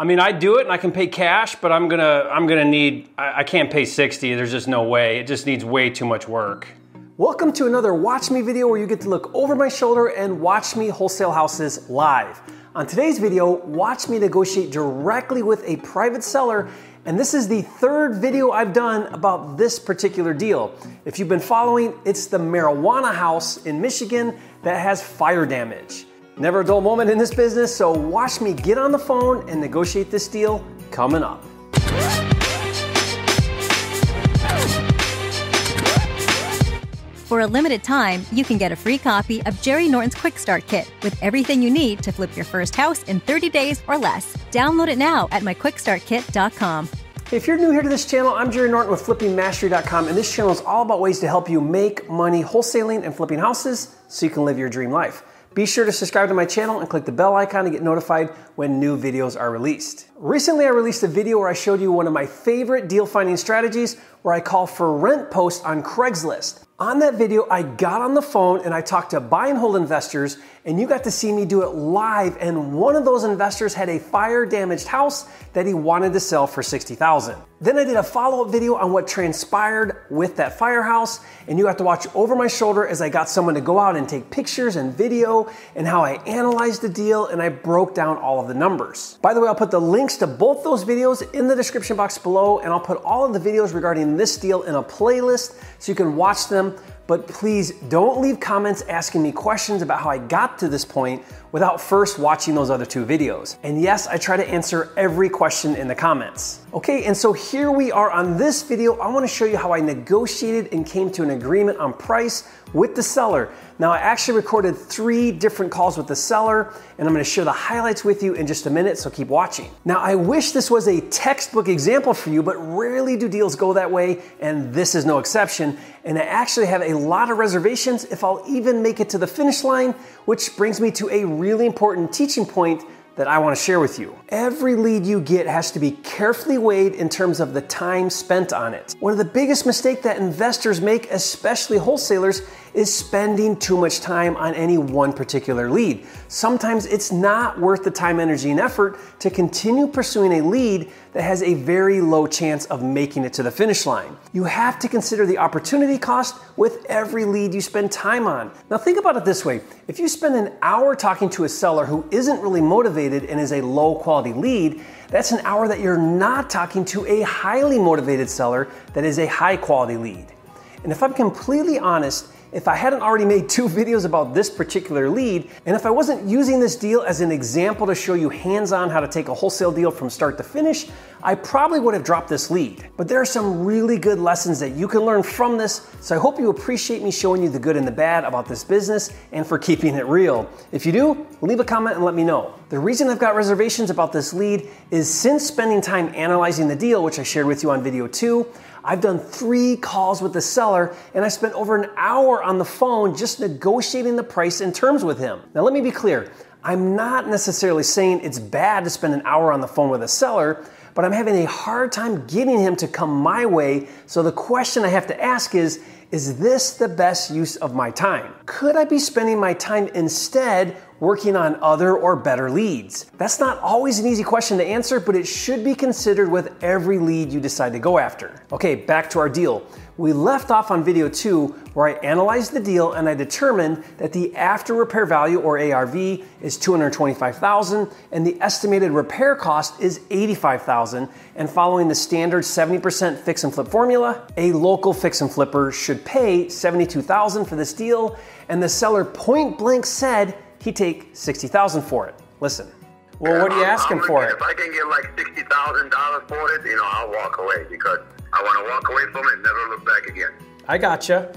I mean, I do it and I can pay cash, but I'm gonna I'm gonna need I, I can't pay 60. There's just no way. It just needs way too much work. Welcome to another Watch Me video where you get to look over my shoulder and watch me wholesale houses live. On today's video, watch me negotiate directly with a private seller and this is the third video I've done about this particular deal. If you've been following, it's the marijuana house in Michigan that has fire damage. Never a dull moment in this business, so watch me get on the phone and negotiate this deal coming up. For a limited time, you can get a free copy of Jerry Norton's Quick Start Kit with everything you need to flip your first house in 30 days or less. Download it now at myquickstartkit.com. If you're new here to this channel, I'm Jerry Norton with FlippingMastery.com, and this channel is all about ways to help you make money wholesaling and flipping houses so you can live your dream life. Be sure to subscribe to my channel and click the bell icon to get notified when new videos are released. Recently, I released a video where I showed you one of my favorite deal finding strategies where I call for rent posts on Craigslist. On that video, I got on the phone and I talked to buy and hold investors, and you got to see me do it live. And one of those investors had a fire damaged house that he wanted to sell for 60,000. Then I did a follow up video on what transpired with that firehouse, and you got to watch over my shoulder as I got someone to go out and take pictures and video and how I analyzed the deal and I broke down all of the numbers. By the way, I'll put the links to both those videos in the description box below, and I'll put all of the videos regarding this deal in a playlist so you can watch them but please don't leave comments asking me questions about how I got to this point without first watching those other two videos. And yes, I try to answer every question in the comments. Okay, and so here we are on this video. I wanna show you how I negotiated and came to an agreement on price with the seller. Now, I actually recorded three different calls with the seller, and I'm gonna share the highlights with you in just a minute, so keep watching. Now, I wish this was a textbook example for you, but rarely do deals go that way, and this is no exception. And I actually have a lot of reservations if I'll even make it to the finish line, which brings me to a really important teaching point that I want to share with you. Every lead you get has to be carefully weighed in terms of the time spent on it. One of the biggest mistakes that investors make, especially wholesalers, is spending too much time on any one particular lead. Sometimes it's not worth the time, energy, and effort to continue pursuing a lead that has a very low chance of making it to the finish line. You have to consider the opportunity cost with every lead you spend time on. Now, think about it this way if you spend an hour talking to a seller who isn't really motivated and is a low quality lead, that's an hour that you're not talking to a highly motivated seller that is a high quality lead. And if I'm completely honest, if I hadn't already made two videos about this particular lead, and if I wasn't using this deal as an example to show you hands on how to take a wholesale deal from start to finish, I probably would have dropped this lead. But there are some really good lessons that you can learn from this, so I hope you appreciate me showing you the good and the bad about this business and for keeping it real. If you do, leave a comment and let me know. The reason I've got reservations about this lead is since spending time analyzing the deal, which I shared with you on video two, I've done three calls with the seller and I spent over an hour on the phone just negotiating the price and terms with him. Now, let me be clear I'm not necessarily saying it's bad to spend an hour on the phone with a seller, but I'm having a hard time getting him to come my way. So the question I have to ask is Is this the best use of my time? Could I be spending my time instead working on other or better leads? That's not always an easy question to answer, but it should be considered with every lead you decide to go after. Okay, back to our deal. We left off on video two where I analyzed the deal and I determined that the after repair value or ARV is 225,000 and the estimated repair cost is 85,000 and following the standard 70% fix and flip formula, a local fix and flipper should pay 72,000 for this deal and the seller point blank said he'd take 60,000 for it. Listen. Well, what are you asking I'm for it? If I can get like sixty thousand dollars for it, you know, I'll walk away because I want to walk away from it and never look back again. I gotcha.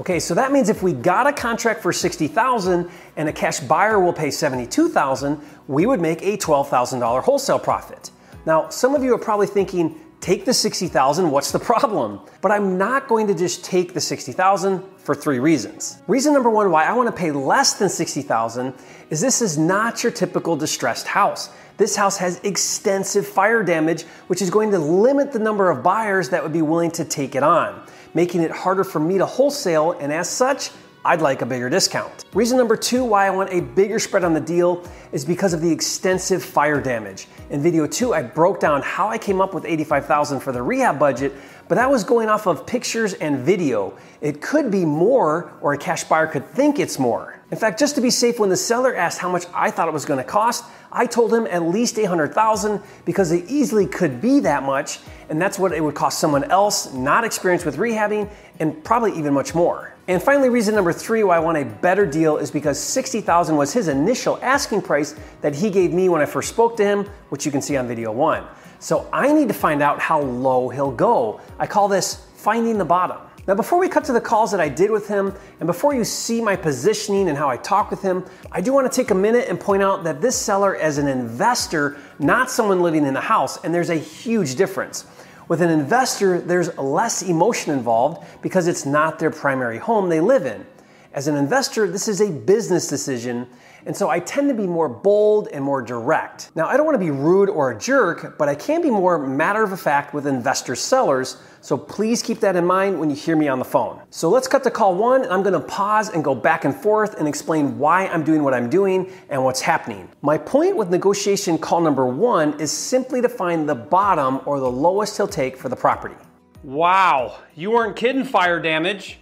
Okay, so that means if we got a contract for 60,000 and a cash buyer will pay 72,000, we would make a $12,000 wholesale profit. Now, some of you are probably thinking, take the 60,000, what's the problem? But I'm not going to just take the 60,000 for three reasons. Reason number 1 why I want to pay less than 60,000 is this is not your typical distressed house. This house has extensive fire damage, which is going to limit the number of buyers that would be willing to take it on, making it harder for me to wholesale and as such, I'd like a bigger discount. Reason number two why I want a bigger spread on the deal is because of the extensive fire damage. In video two, I broke down how I came up with 85,000 for the rehab budget, but that was going off of pictures and video. It could be more, or a cash buyer could think it's more. In fact, just to be safe, when the seller asked how much I thought it was going to cost, I told him at least 800,000 because it easily could be that much, and that's what it would cost someone else not experienced with rehabbing and probably even much more. And finally, reason number three why I want a better deal is because 60,000 was his initial asking price that he gave me when I first spoke to him, which you can see on video one. So I need to find out how low he'll go. I call this finding the bottom. Now, before we cut to the calls that I did with him, and before you see my positioning and how I talk with him, I do want to take a minute and point out that this seller is an investor, not someone living in the house, and there's a huge difference. With an investor, there's less emotion involved because it's not their primary home they live in. As an investor, this is a business decision, and so I tend to be more bold and more direct. Now, I don't want to be rude or a jerk, but I can be more matter of fact with investor sellers, so please keep that in mind when you hear me on the phone. So let's cut to call one. I'm going to pause and go back and forth and explain why I'm doing what I'm doing and what's happening. My point with negotiation call number one is simply to find the bottom or the lowest he'll take for the property. Wow, you weren't kidding fire damage.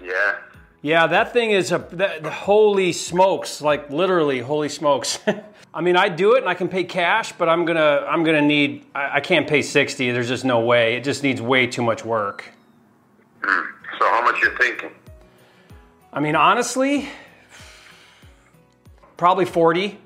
Yeah. Yeah, that thing is a that, holy smokes, like literally holy smokes. I mean, I do it and I can pay cash, but I'm gonna I'm gonna need I, I can't pay sixty. There's just no way. It just needs way too much work. Hmm. So how much you thinking? I mean, honestly, probably forty.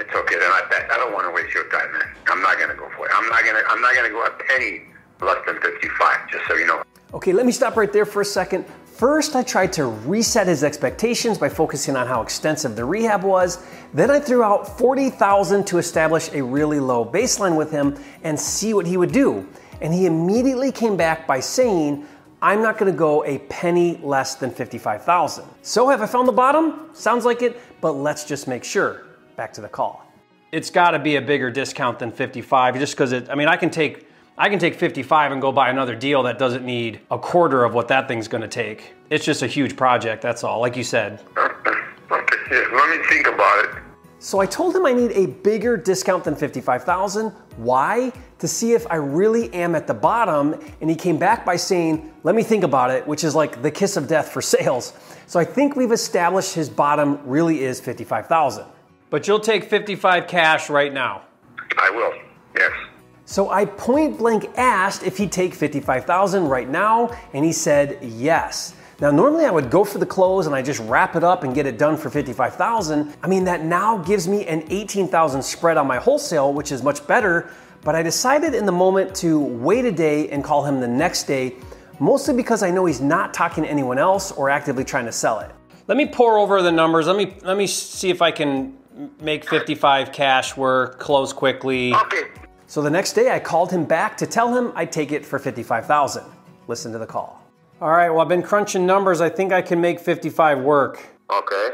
It's okay. Then I, I don't want to waste your time, man. I'm not gonna go for it. I'm not gonna. I'm not gonna go a penny less than 55. Just so you know. Okay, let me stop right there for a second. First, I tried to reset his expectations by focusing on how extensive the rehab was. Then I threw out 40,000 to establish a really low baseline with him and see what he would do. And he immediately came back by saying, I'm not going to go a penny less than 55,000. So have I found the bottom? Sounds like it, but let's just make sure. Back to the call. It's got to be a bigger discount than 55 just because it I mean, I can take I can take 55 and go buy another deal that doesn't need a quarter of what that thing's going to take. It's just a huge project, that's all. Like you said. Okay. Yeah, let me think about it. So I told him I need a bigger discount than 55,000. Why? To see if I really am at the bottom. And he came back by saying, "Let me think about it," which is like the kiss of death for sales. So I think we've established his bottom really is 55,000. But you'll take 55 cash right now. I will. Yes. So I point blank asked if he'd take 55,000 right now, and he said yes. Now, normally I would go for the close and I just wrap it up and get it done for 55,000. I mean, that now gives me an 18,000 spread on my wholesale, which is much better. But I decided in the moment to wait a day and call him the next day, mostly because I know he's not talking to anyone else or actively trying to sell it. Let me pore over the numbers. Let me let me see if I can make 55 cash work, close quickly. Okay. So the next day I called him back to tell him I'd take it for 55,000. Listen to the call. All right, well I've been crunching numbers. I think I can make 55 work. Okay.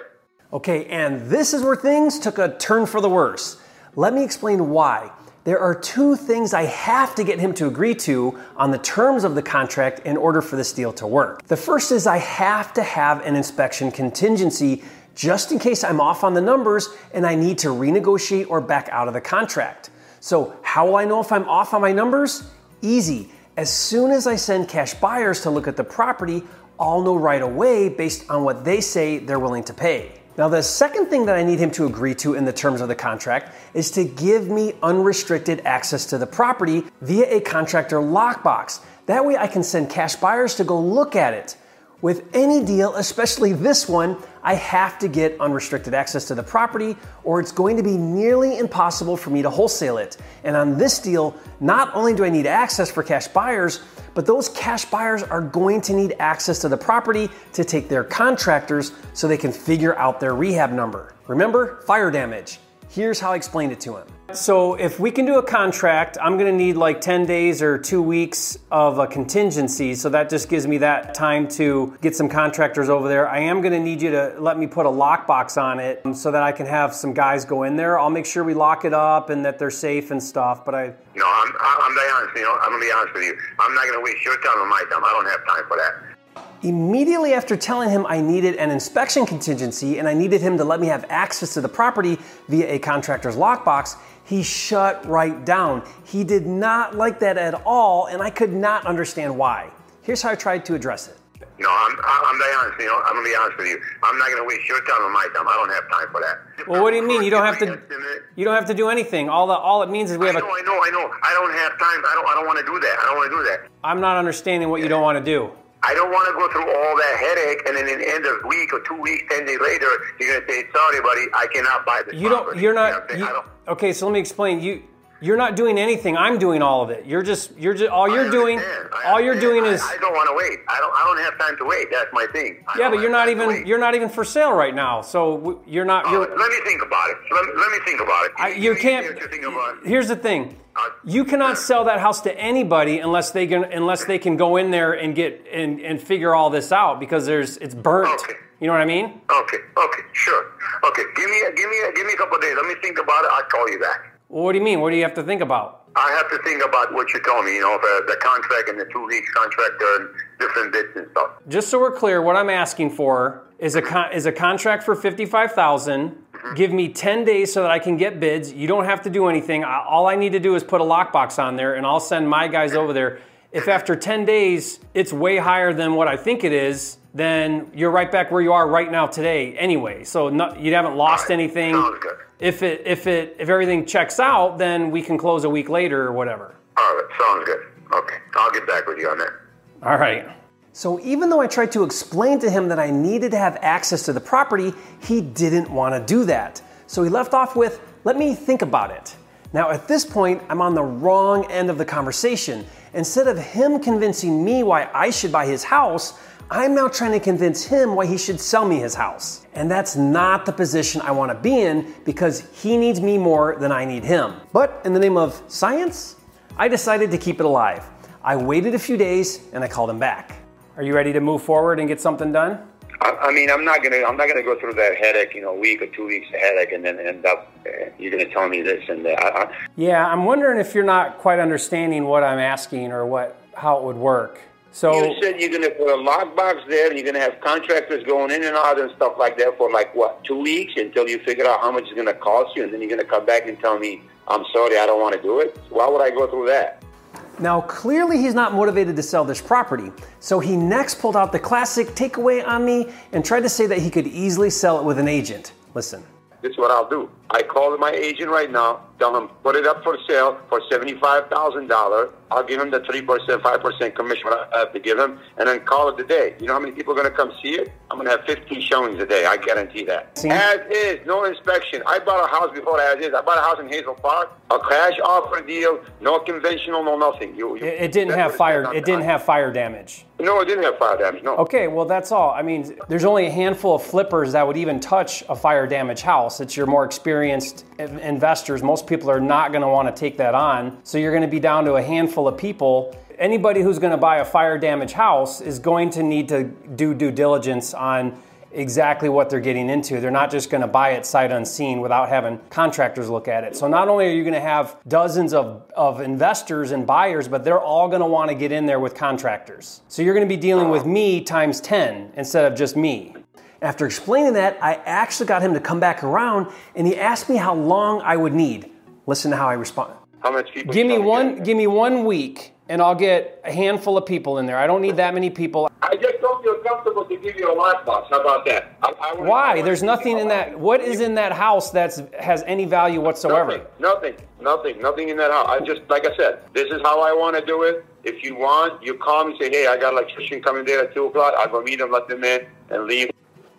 Okay, and this is where things took a turn for the worse. Let me explain why. There are two things I have to get him to agree to on the terms of the contract in order for this deal to work. The first is I have to have an inspection contingency just in case I'm off on the numbers and I need to renegotiate or back out of the contract. So, how will I know if I'm off on my numbers? Easy. As soon as I send cash buyers to look at the property, I'll know right away based on what they say they're willing to pay. Now, the second thing that I need him to agree to in the terms of the contract is to give me unrestricted access to the property via a contractor lockbox. That way, I can send cash buyers to go look at it. With any deal, especially this one, I have to get unrestricted access to the property or it's going to be nearly impossible for me to wholesale it. And on this deal, not only do I need access for cash buyers, but those cash buyers are going to need access to the property to take their contractors so they can figure out their rehab number. Remember, fire damage. Here's how I explained it to him. So if we can do a contract, I'm gonna need like 10 days or two weeks of a contingency. So that just gives me that time to get some contractors over there. I am gonna need you to let me put a lockbox on it um, so that I can have some guys go in there. I'll make sure we lock it up and that they're safe and stuff. But I, No, I'm, I'm, I'm honest. You know, I'm gonna be honest with you. I'm not gonna waste your time or my time. I don't have time for that. Immediately after telling him I needed an inspection contingency and I needed him to let me have access to the property via a contractor's lockbox, he shut right down. He did not like that at all, and I could not understand why. Here's how I tried to address it. No, I'm, I'm being honest. You know, I'm gonna be honest with you. I'm not gonna waste your time or my time. I don't have time for that. Well, what do you mean? You don't have to. You don't have to do anything. All the all it means is we have I a. know, I know, I know. I don't have time. I don't. I don't want to do that. I don't want to do that. I'm not understanding what you don't want to do. I don't want to go through all that headache, and then in the end of a week or two weeks, ten days later, you're gonna say, "Sorry, buddy, I cannot buy this." You don't. property." You're not. I'm saying? You, don't- okay, so let me explain. You. You're not doing anything. I'm doing all of it. You're just. You're just. All you're doing. All you're doing is. I, I don't want to wait. I don't. I don't have time to wait. That's my thing. I Yeah, but you're not even. You're not even for sale right now. So you're not. Oh, You're. let me think about it. Let, me- let me think about it. I, you can't. give me what you it. Here's the thing. You cannot sell that house to anybody unless they can unless they can go in there and get and, and figure all this out because there's it's burnt. Okay. You know what I mean? Okay. Okay. Sure. Okay. Give me. a- Give me. a- Give me a couple of days. Let me think about it. I'll call you back. Well, what do you mean? What do you have to think about? I have to think about what you told me. You know, the, the contract and the two weeks contract and different bits and stuff. Just so we're clear, what I'm asking for is a con- is a contract for fifty five Give me ten days so that I can get bids. You don't have to do anything. I, all I need to do is put a lockbox on there, and I'll send my guys over there. If after ten days it's way higher than what I think it is, then you're right back where you are right now today. Anyway, so no, you haven't lost right. anything. Sounds good. If it if it if everything checks out, then we can close a week later or whatever. All right. Sounds good. Okay. I'll get back with you on that. All right. So even though I tried to explain to him that I needed to have access to the property, he didn't want to do that. So he left off with, let me think about it. Now at this point, I'm on the wrong end of the conversation. Instead of him convincing me why I should buy his house, I'm now trying to convince him why he should sell me his house. And that's not the position I want to be in because he needs me more than I need him. But in the name of science, I decided to keep it alive. I waited a few days and I called him back. Are you ready to move forward and get something done? I, I mean, I'm not gonna. I'm not gonna go through that headache. You know, week or two weeks of headache, and then end up. Uh, you're gonna tell me this and that. I, I, Yeah, I'm wondering if you're not quite understanding what I'm asking or what how it would work. So You said you're going to put a lockbox there, and you're going to have contractors going in and out and stuff like that for like what two weeks until you figure out how much it's going to cost you, and then you're going to come back and tell me, "I'm sorry, I don't want to do it." Why would I go through that? Now, clearly, he's not motivated to sell this property, so he next pulled out the classic takeaway on me and tried to say that he could easily sell it with an agent. Listen. This is what I'll do. I call my agent right now, tell him put it up for sale for seventy-five thousand dollars. I'll give him the three percent, five percent commission I have to give him, and then call it a day. You know how many people are going to come see it? I'm going to have fifteen showings a day. I guarantee that. See? As is, no inspection. I bought a house before as is. I bought a house in Hazel Park, a cash offer deal, no conventional, no nothing. You, you it, it didn't have fire. said It didn't have fire damage. No, it didn't have fire damage. No. Okay, well that's all. I mean, there's only a handful of flippers that would even touch a fire damaged house. It's your more experienced in- investors. Most people are not going to want to take that on. So you're going to be down to a handful of people. Anybody who's going to buy a fire damaged house is going to need to do due diligence on exactly what they're getting into. They're not just going to buy it sight unseen without having contractors look at it. So not only are you going to have dozens of, of investors and buyers, but they're all going to want to get in there with contractors. So you're going to be dealing with me times 10 instead of just me. After explaining that, I actually got him to come back around and he asked me how long I would need. Listen to how I respond. How much people? Give me one get? give me one week and I'll get a handful of people in there. I don't need that many people. I just don't feel comfortable to give you a lockbox. How about that? I, I Why? There's nothing in that. What is in that house that's has any value whatsoever? Nothing, nothing, nothing, nothing in that house. I just, like I said, this is how I want to do it. If you want, you call me, say, hey, I got an electrician coming there at 2 o'clock. I'll go meet them, let them in, and leave.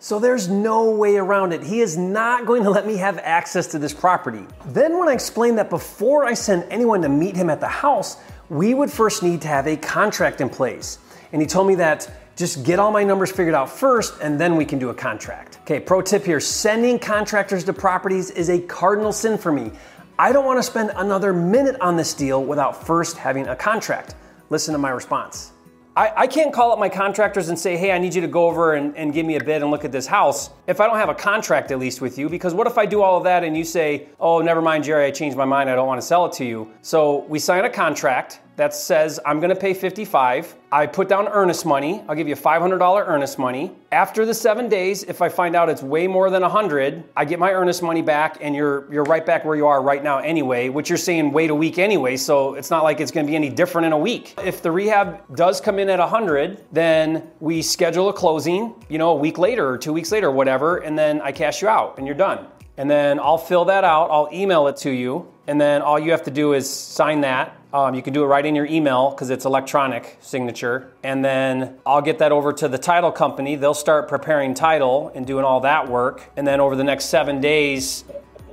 So there's no way around it. He is not going to let me have access to this property. Then, when I explained that before I send anyone to meet him at the house, we would first need to have a contract in place. And he told me that just get all my numbers figured out first and then we can do a contract. Okay, pro tip here sending contractors to properties is a cardinal sin for me. I don't want to spend another minute on this deal without first having a contract. Listen to my response. I, I can't call up my contractors and say, hey, I need you to go over and, and give me a bid and look at this house if I don't have a contract at least with you. Because what if I do all of that and you say, oh, never mind, Jerry, I changed my mind, I don't want to sell it to you. So we sign a contract that says I'm gonna pay 55. I put down earnest money. I'll give you $500 earnest money. After the seven days, if I find out it's way more than 100, I get my earnest money back, and you're you're right back where you are right now anyway. Which you're saying wait a week anyway, so it's not like it's gonna be any different in a week. If the rehab does come in at 100, then we schedule a closing, you know, a week later or two weeks later, or whatever, and then I cash you out, and you're done. And then I'll fill that out. I'll email it to you, and then all you have to do is sign that um, you can do it right in your email because it's electronic signature. And then I'll get that over to the title company. They'll start preparing title and doing all that work. And then over the next seven days,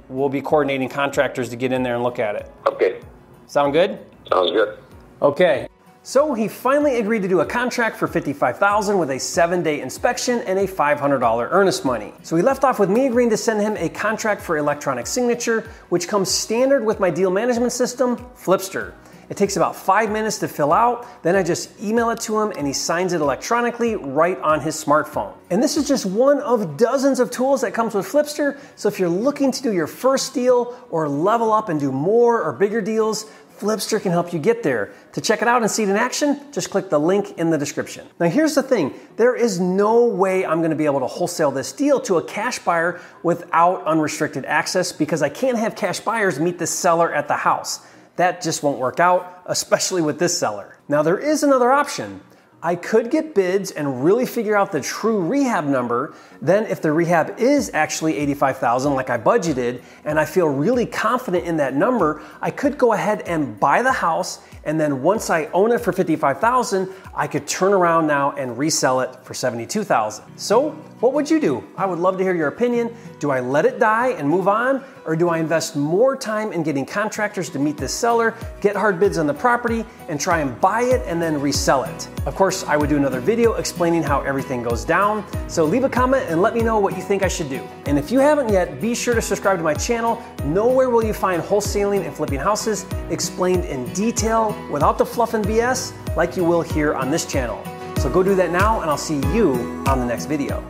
we'll be coordinating contractors to get in there and look at it. Okay. Sound good? Sounds good. Okay. So he finally agreed to do a contract for 55,000 with a 7-day inspection and a $500 earnest money. So he left off with me agreeing to send him a contract for electronic signature, which comes standard with my deal management system, Flipster. It takes about five minutes to fill out. Then I just email it to him and he signs it electronically right on his smartphone. And this is just one of dozens of tools that comes with Flipster. So if you're looking to do your first deal or level up and do more or bigger deals, Flipster can help you get there. To check it out and see it in action, just click the link in the description. Now, here's the thing there is no way I'm gonna be able to wholesale this deal to a cash buyer without unrestricted access because I can't have cash buyers meet the seller at the house. That just won't work out, especially with this seller. Now, there is another option. I could get bids and really figure out the true rehab number. Then, if the rehab is actually 85,000 like I budgeted, and I feel really confident in that number, I could go ahead and buy the house. And then once I own it for 55,000, I could turn around now and resell it for 72,000. So, what would you do? I would love to hear your opinion. Do I let it die and move on? Or do I invest more time in getting contractors to meet the seller, get hard bids on the property, and try and buy it and then resell it? Of course, I would do another video explaining how everything goes down. So leave a comment and let me know what you think I should do. And if you haven't yet, be sure to subscribe to my channel. Nowhere will you find wholesaling and flipping houses explained in detail without the fluff and BS like you will here on this channel. So go do that now, and I'll see you on the next video.